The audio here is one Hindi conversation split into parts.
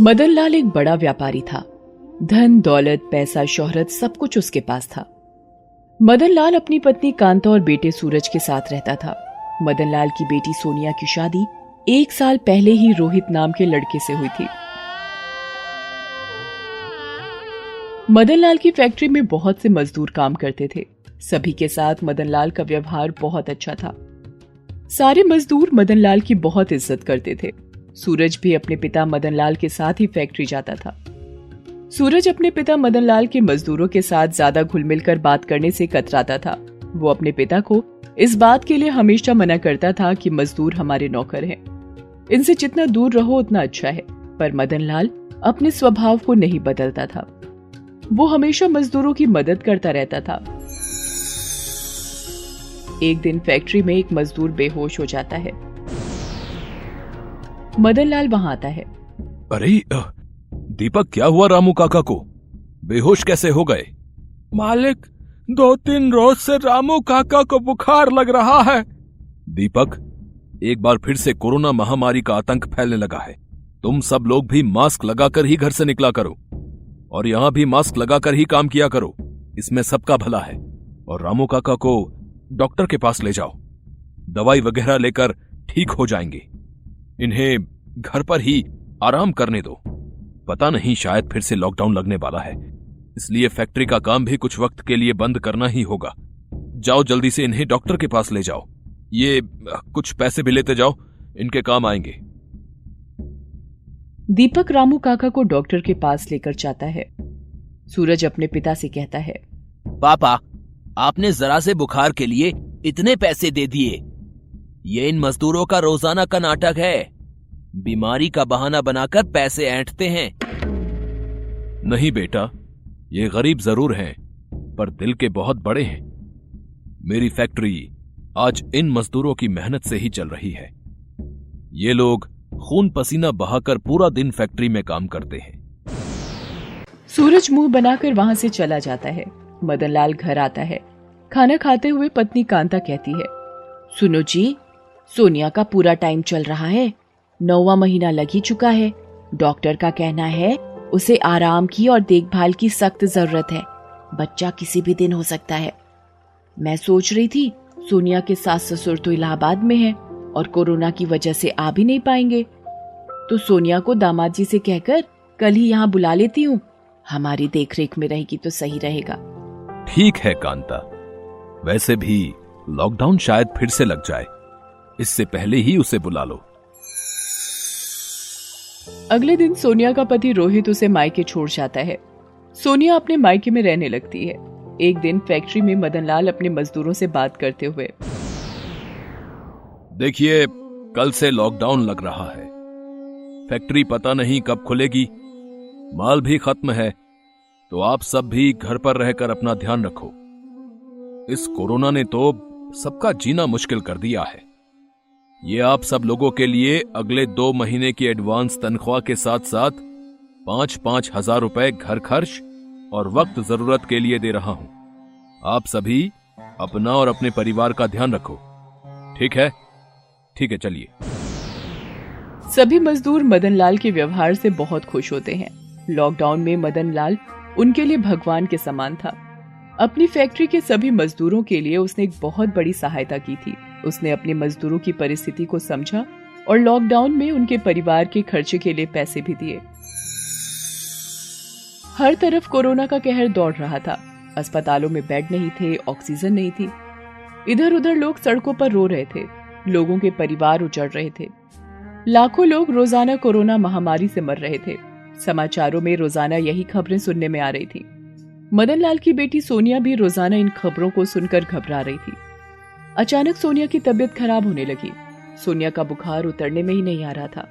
मदन लाल एक बड़ा व्यापारी था। धन, दौलत, पैसा, शोहरत सब कुछ उसके पास था। मदन लाल अपनी पत्नी कांता और बेटे सूरज के साथ रहता था। मदन लाल की बेटी सोनिया की शादी एक साल पहले ही रोहित नाम के लड़के से हुई थी। मदन लाल की फैक्ट्री में बहुत से मजदूर काम करते थे। सभी के साथ मदन लाल का व्यवहार बहुत अच्छा था। सारे मजदूर मदन लाल की बहुत इज़्ज़त करते थे। सूरज भी अपने पिता मदन लाल के साथ ही फैक्ट्री जाता था। सूरज अपने पिता मदन लाल के मजदूरों के साथ ज़्यादा घुल मिलकर बात करने से कतराता था। वो अपने पिता को इस बात के लिए हमेशा मना करता था कि मजदूर हमारे नौकर हैं। इनसे जितना दूर रहो, उतना अच्छा है, पर मदन लाल अपने स्वभाव को नहीं बदलता था। वो हमेशा मजदूरों की मदद करता रहता था। एक दिन फैक्ट्री में एक मजदूर बेहोश हो जाता है। मदन लाल वहाँ आता है। अरे दीपक क्या हुआ रामू काका को? बेहोश कैसे हो गए? मालिक दो तीन रोज से रामू काका को बुखार लग रहा है। दीपक एक बार फिर से कोरोना महामारी का आतंक फैलने लगा है। तुम सब लोग भी मास्क लगाकर ही घर से निकला करो। और यहाँ भी मास्क लगाकर ही काम किया करो। इसमें सबका भला है। और रामू काका को डॉक्टर के पास ले जाओ। दवाई वगैरह लेकर ठीक हो जाएँगे। इन्हें घर पर ही आराम करने दो। पता नहीं शायद फिर से लॉकडाउन लगने वाला है। इसलिए फैक्ट्री का काम भी कुछ वक्त के लिए बंद करना ही होगा। जाओ जल्दी से इन्हें डॉक्टर के पास ले जाओ। ये कुछ पैसे भी लेते जाओ। इनके काम आएँगे। दीपक रामू काका को डॉक्टर के पास लेकर जाता है। सूरज अपने पिता से कहता है पापा आपने जरा से बुखार के लिए इतने पैसे दे दिए। ये इन मजदूरों का रोज़ाना का नाटक है। बीमारी का बहाना बनाकर पैसे ऐंठते हैं। नहीं बेटा, ये गरीब ज़रूर हैं, पर दिल के बहुत बड़े हैं। मेरी फैक्ट्री आज इन मजदूरों की मेहनत से ही चल रही है। ये लोग खून पसीना बहाकर पूरा दिन फैक्ट्री में काम करते हैं। सूरज मुँह बनाकर वहाँ से चला जाता है। मदन लाल घर आता है। खाना खाते हुए पत्नी कांता कहती है, सुनो जी सोनिया का पूरा टाइम चल रहा है। नौवा महीना लग ही चुका है। डॉक्टर का कहना है, उसे आराम की और देखभाल की सख्त ज़रूरत है। बच्चा किसी भी दिन हो सकता है। मैं सोच रही थी, सोनिया के सास ससुर तो इलाहाबाद में है और कोरोना की वजह से आ भी नहीं पाएँगे। तो सोनिया को दामाद जी से कहकर, कल ही यहाँ बुला लेती हूँ। हमारी देखरेख में रहेगी तो सही रहेगा। ठीक है, कांता। वैसे भी लॉकडाउन शायद फिर से लग जाए। इससे पहले ही उसे बुला लो। अगले दिन सोनिया का पति रोहित उसे मायके छोड़ जाता है। सोनिया अपने मायके में रहने लगती है। एक दिन फैक्ट्री में मदन लाल अपने मजदूरों से बात करते हुए देखिए कल से लॉकडाउन लग रहा है। फैक्ट्री पता नहीं कब खुलेगी। माल भी खत्म है तो आप सब भी घर पर रहकर अपना ध्यान रखो। इस कोरोना ने तो सबका जीना मुश्किल कर दिया है। ये आप सब लोगों के लिए अगले दो महीने की एडवांस तनख्वाह के साथ साथ पाँच पाँच हज़ार रुपए घर खर्च और वक्त ज़रूरत के लिए दे रहा हूँ। आप सभी अपना और अपने परिवार का ध्यान रखो। ठीक है? ठीक है, चलिए। सभी मजदूर मदन लाल के व्यवहार से बहुत खुश होते हैं। लॉकडाउन में मदन लाल उनके लिए भगवान के समान था। अपनी फैक्ट्री के सभी मजदूरों के लिए उसने एक बहुत बड़ी सहायता की थी। उसने अपने मजदूरों की परिस्थिति को समझा और लॉकडाउन में उनके परिवार के खर्चे के लिए पैसे भी दिए। हर तरफ़ कोरोना का कहर दौड़ रहा था। अस्पतालों में बेड नहीं थे, ऑक्सीजन नहीं थी। इधर उधर लोग सड़कों पर रो रहे थे। लोगों के परिवार उजड़ रहे थे। लाखों लोग रोज़ाना कोरोना महामारी से मर रहे थे। समाचारों में रोज़ाना यही खबरें सुनने में आ रही थी। मदन लाल की बेटी सोनिया भी रोज़ाना इन खबरों को सुनकर घबरा रही थी। अचानक सोनिया की तबीयत खराब होने लगी। सोनिया का बुखार उतरने में ही नहीं आ रहा था।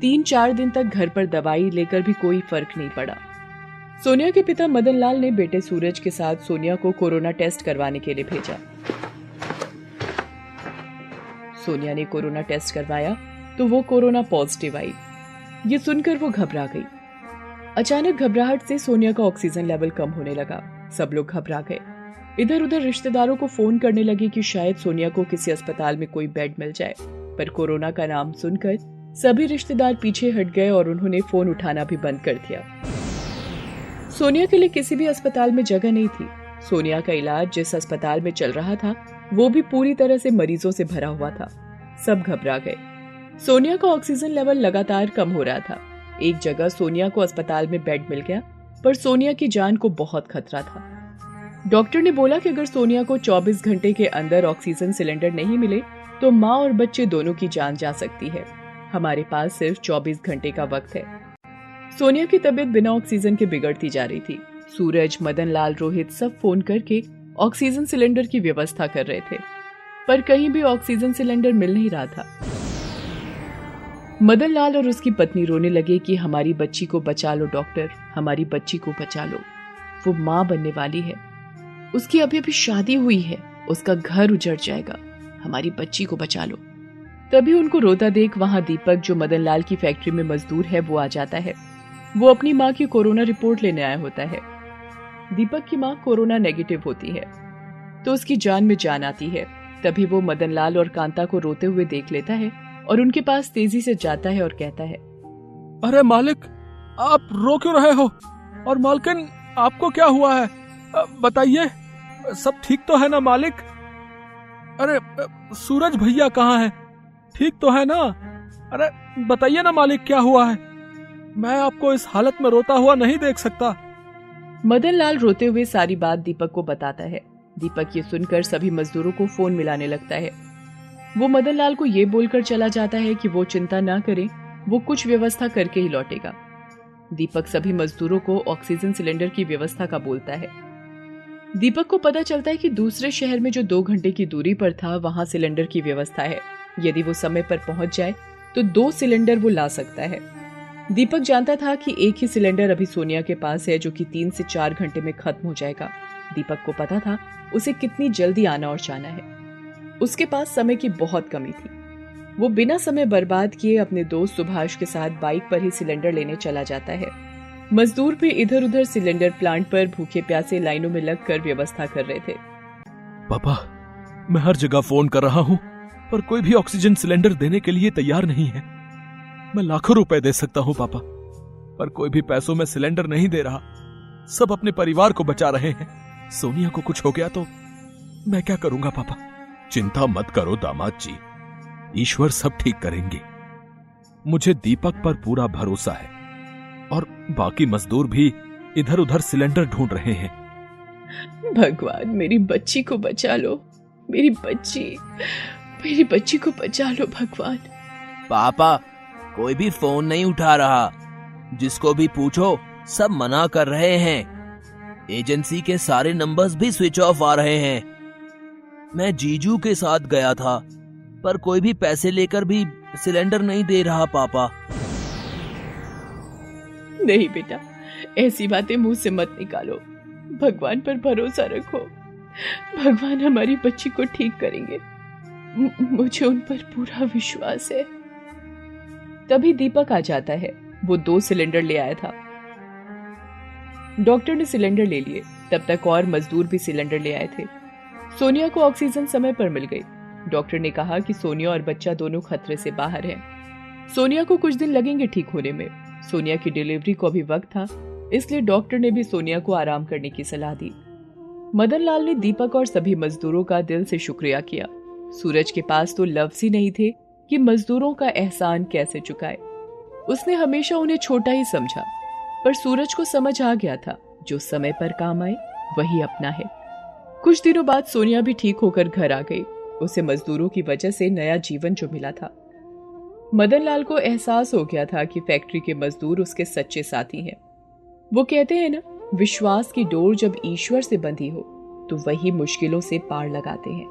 तीन चार दिन तक घर पर दवाई लेकर भी कोई फ़र्क नहीं पड़ा। सोनिया के पिता मदन लाल ने बेटे सूरज के साथ सोनिया को कोरोना टेस्ट करवाने के लिए भेजा। सोनिया ने कोरोना टेस्ट करवाया तो वो कोरोना पॉजिटिव आई। ये सुनकर वो घबरा गई। अचानक घबराहट से सोनिया का ऑक्सीजन लेवल कम होने लगा। सब लोग घबरा गए। इधर उधर रिश्तेदारों को फ़ोन करने लगे कि शायद सोनिया को किसी अस्पताल में कोई बेड मिल जाए, पर कोरोना का नाम सुनकर सभी रिश्तेदार पीछे हट गए और उन्होंने फ़ोन उठाना भी बंद कर दिया। सोनिया के लिए किसी भी अस्पताल में जगह नहीं थी। सोनिया का इलाज जिस अस्पताल में चल रहा था, वो भी पूरी तरह से मरीजों से भरा हुआ था। सब घबरा गए। सोनिया का ऑक्सीजन लेवल लगातार कम हो रहा था। एक जगह सोनिया को अस्पताल में बेड मिल गया, पर सोनिया की जान को बहुत खतरा था। डॉक्टर ने बोला कि अगर सोनिया को 24 घंटे के अंदर ऑक्सीजन सिलेंडर नहीं मिले तो माँ और बच्चे दोनों की जान जा सकती है। हमारे पास सिर्फ़ 24 घंटे का वक्त है। सोनिया की तबीयत बिना ऑक्सीजन के बिगड़ती जा रही थी। सूरज, मदन लाल, रोहित सब फ़ोन करके ऑक्सीजन सिलेंडर की व्यवस्था कर रहे थे। पर कहीं भी ऑक्सीजन सिलेंडर मिल नहीं रहा था। मदन लाल और उसकी पत्नी रोने लगे कि हमारी बच्ची को बचा लो, डॉक्टर। हमारी बच्ची को बचा लो। वो माँ बनने वाली है। उसकी अभी अभी शादी हुई है, उसका घर उजड़ जाएगा। हमारी बच्ची को बचा लो। तभी उनको रोता देख वहाँ दीपक, जो मदन लाल की फैक्ट्री में मजदूर है, वो आ जाता है। वो अपनी माँ की कोरोना रिपोर्ट लेने आया होता है। दीपक की माँ कोरोना नेगेटिव होती है तो उसकी जान में जान आती है। तभी वो मदन लाल और कांता को रोते हुए देख लेता है और उनके पास तेज़ी से जाता है और कहता है, अरे मालिक, आप रो क्यों रहे हो? और मालकिन, आपको क्या हुआ है? बताइए। सब ठीक तो है ना, मालिक? अरे, सूरज भैया कहाँ है? ठीक तो है ना? अरे, बताइए ना, मालिक, क्या हुआ है? मैं आपको इस हालत में रोता हुआ नहीं देख सकता। मदन लाल रोते हुए सारी बात दीपक को बताता है। दीपक ये सुनकर सभी मजदूरों को फ़ोन मिलाने लगता है। वो मदन लाल को ये बोलकर चला जाता है कि वो चिंता ना करें, वो कुछ व्यवस्था करके ही लौटेगा। दीपक सभी मजदूरों को ऑक्सीजन सिलेंडर की व्यवस्था का बोलता है। दीपक को पता चलता है कि दूसरे शहर में जो दो घंटे की दूरी पर था, वहाँ सिलेंडर की व्यवस्था है। यदि वो समय पर पहुँच जाए तो दो सिलेंडर वो ला सकता है। दीपक जानता था कि एक ही सिलेंडर अभी सोनिया के पास है, जो कि तीन से चार घंटे में खत्म हो जाएगा। दीपक को पता था, उसे कितनी जल्दी आना और जाना है। उसके पास समय की बहुत कमी थी। वो बिना समय बर्बाद किए अपने दोस्त सुभाष के साथ बाइक पर ही सिलेंडर लेने चला जाता है। मजदूर भी इधर उधर सिलेंडर प्लांट पर भूखे प्यासे लाइनों में लगकर व्यवस्था कर रहे थे। पापा, मैं हर जगह फ़ोन कर रहा हूँ, पर कोई भी ऑक्सीजन सिलेंडर देने के लिए तैयार नहीं है। मैं लाखों रुपए दे सकता हूँ, पापा, पर कोई भी पैसों में सिलेंडर नहीं दे रहा। सब अपने परिवार को बचा रहे हैं। सोनिया को कुछ हो गया तो मैं क्या करूँगा, पापा? चिंता मत करो, दामाद जी। ईश्वर सब ठीक करेंगे। मुझे दीपक पर पूरा भरोसा है। और बाकी मजदूर भी इधर उधर सिलेंडर ढूंढ रहे हैं। भगवान मेरी बच्ची को बचा लो। मेरी बच्ची मेरी बच्ची को बचा लो भगवान। पापा कोई भी फ़ोन नहीं उठा रहा। जिसको भी पूछो सब मना कर रहे हैं। एजेंसी के सारे नंबर्स भी स्विच ऑफ़ आ रहे हैं। मैं जीजू के साथ गया था पर कोई भी पैसे लेकर भी सिलेंडर नहीं दे रहा पापा। नहीं बेटा, ऐसी बातें मुँह से मत निकालो। भगवान पर भरोसा रखो। भगवान हमारी बच्ची को ठीक करेंगे। मुझे उन पर पूरा विश्वास है। तभी दीपक आ जाता है। वो दो सिलेंडर ले आया था। डॉक्टर ने सिलेंडर ले लिए। तब तक और मजदूर भी सिलेंडर ले आए थे। सोनिया को ऑक्सीजन समय पर मिल गई। डॉक्टर ने कहा कि सोनिया और बच्चा दोनों खतरे से बाहर हैं। सोनिया को कुछ दिन लगेंगे ठीक होने में। सोनिया की डिलीवरी को अभी वक्त था, इसलिए डॉक्टर ने भी सोनिया को आराम करने की सलाह दी। मदन लाल ने दीपक और सभी मजदूरों का दिल से शुक्रिया किया। सूरज के पास तो लफ्ज ही नहीं थे कि मजदूरों का एहसान कैसे चुकाए। उसने हमेशा उन्हें छोटा ही समझा, पर सूरज को समझ आ गया था, जो समय पर काम आए, वही अपना है। कुछ दिनों बाद सोनिया भी ठीक होकर घर आ गई। उसे मजदूरों की वजह से नया जीवन जो मिला था। मदन लाल को एहसास हो गया था कि फैक्ट्री के मजदूर उसके सच्चे साथी हैं। वो कहते हैं ना, विश्वास की डोर जब ईश्वर से बंधी हो तो वही मुश्किलों से पार लगाते हैं।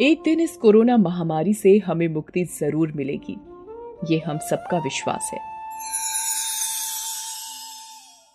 एक दिन इस कोरोना महामारी से हमें मुक्ति ज़रूर मिलेगी। ये हम सबका विश्वास है।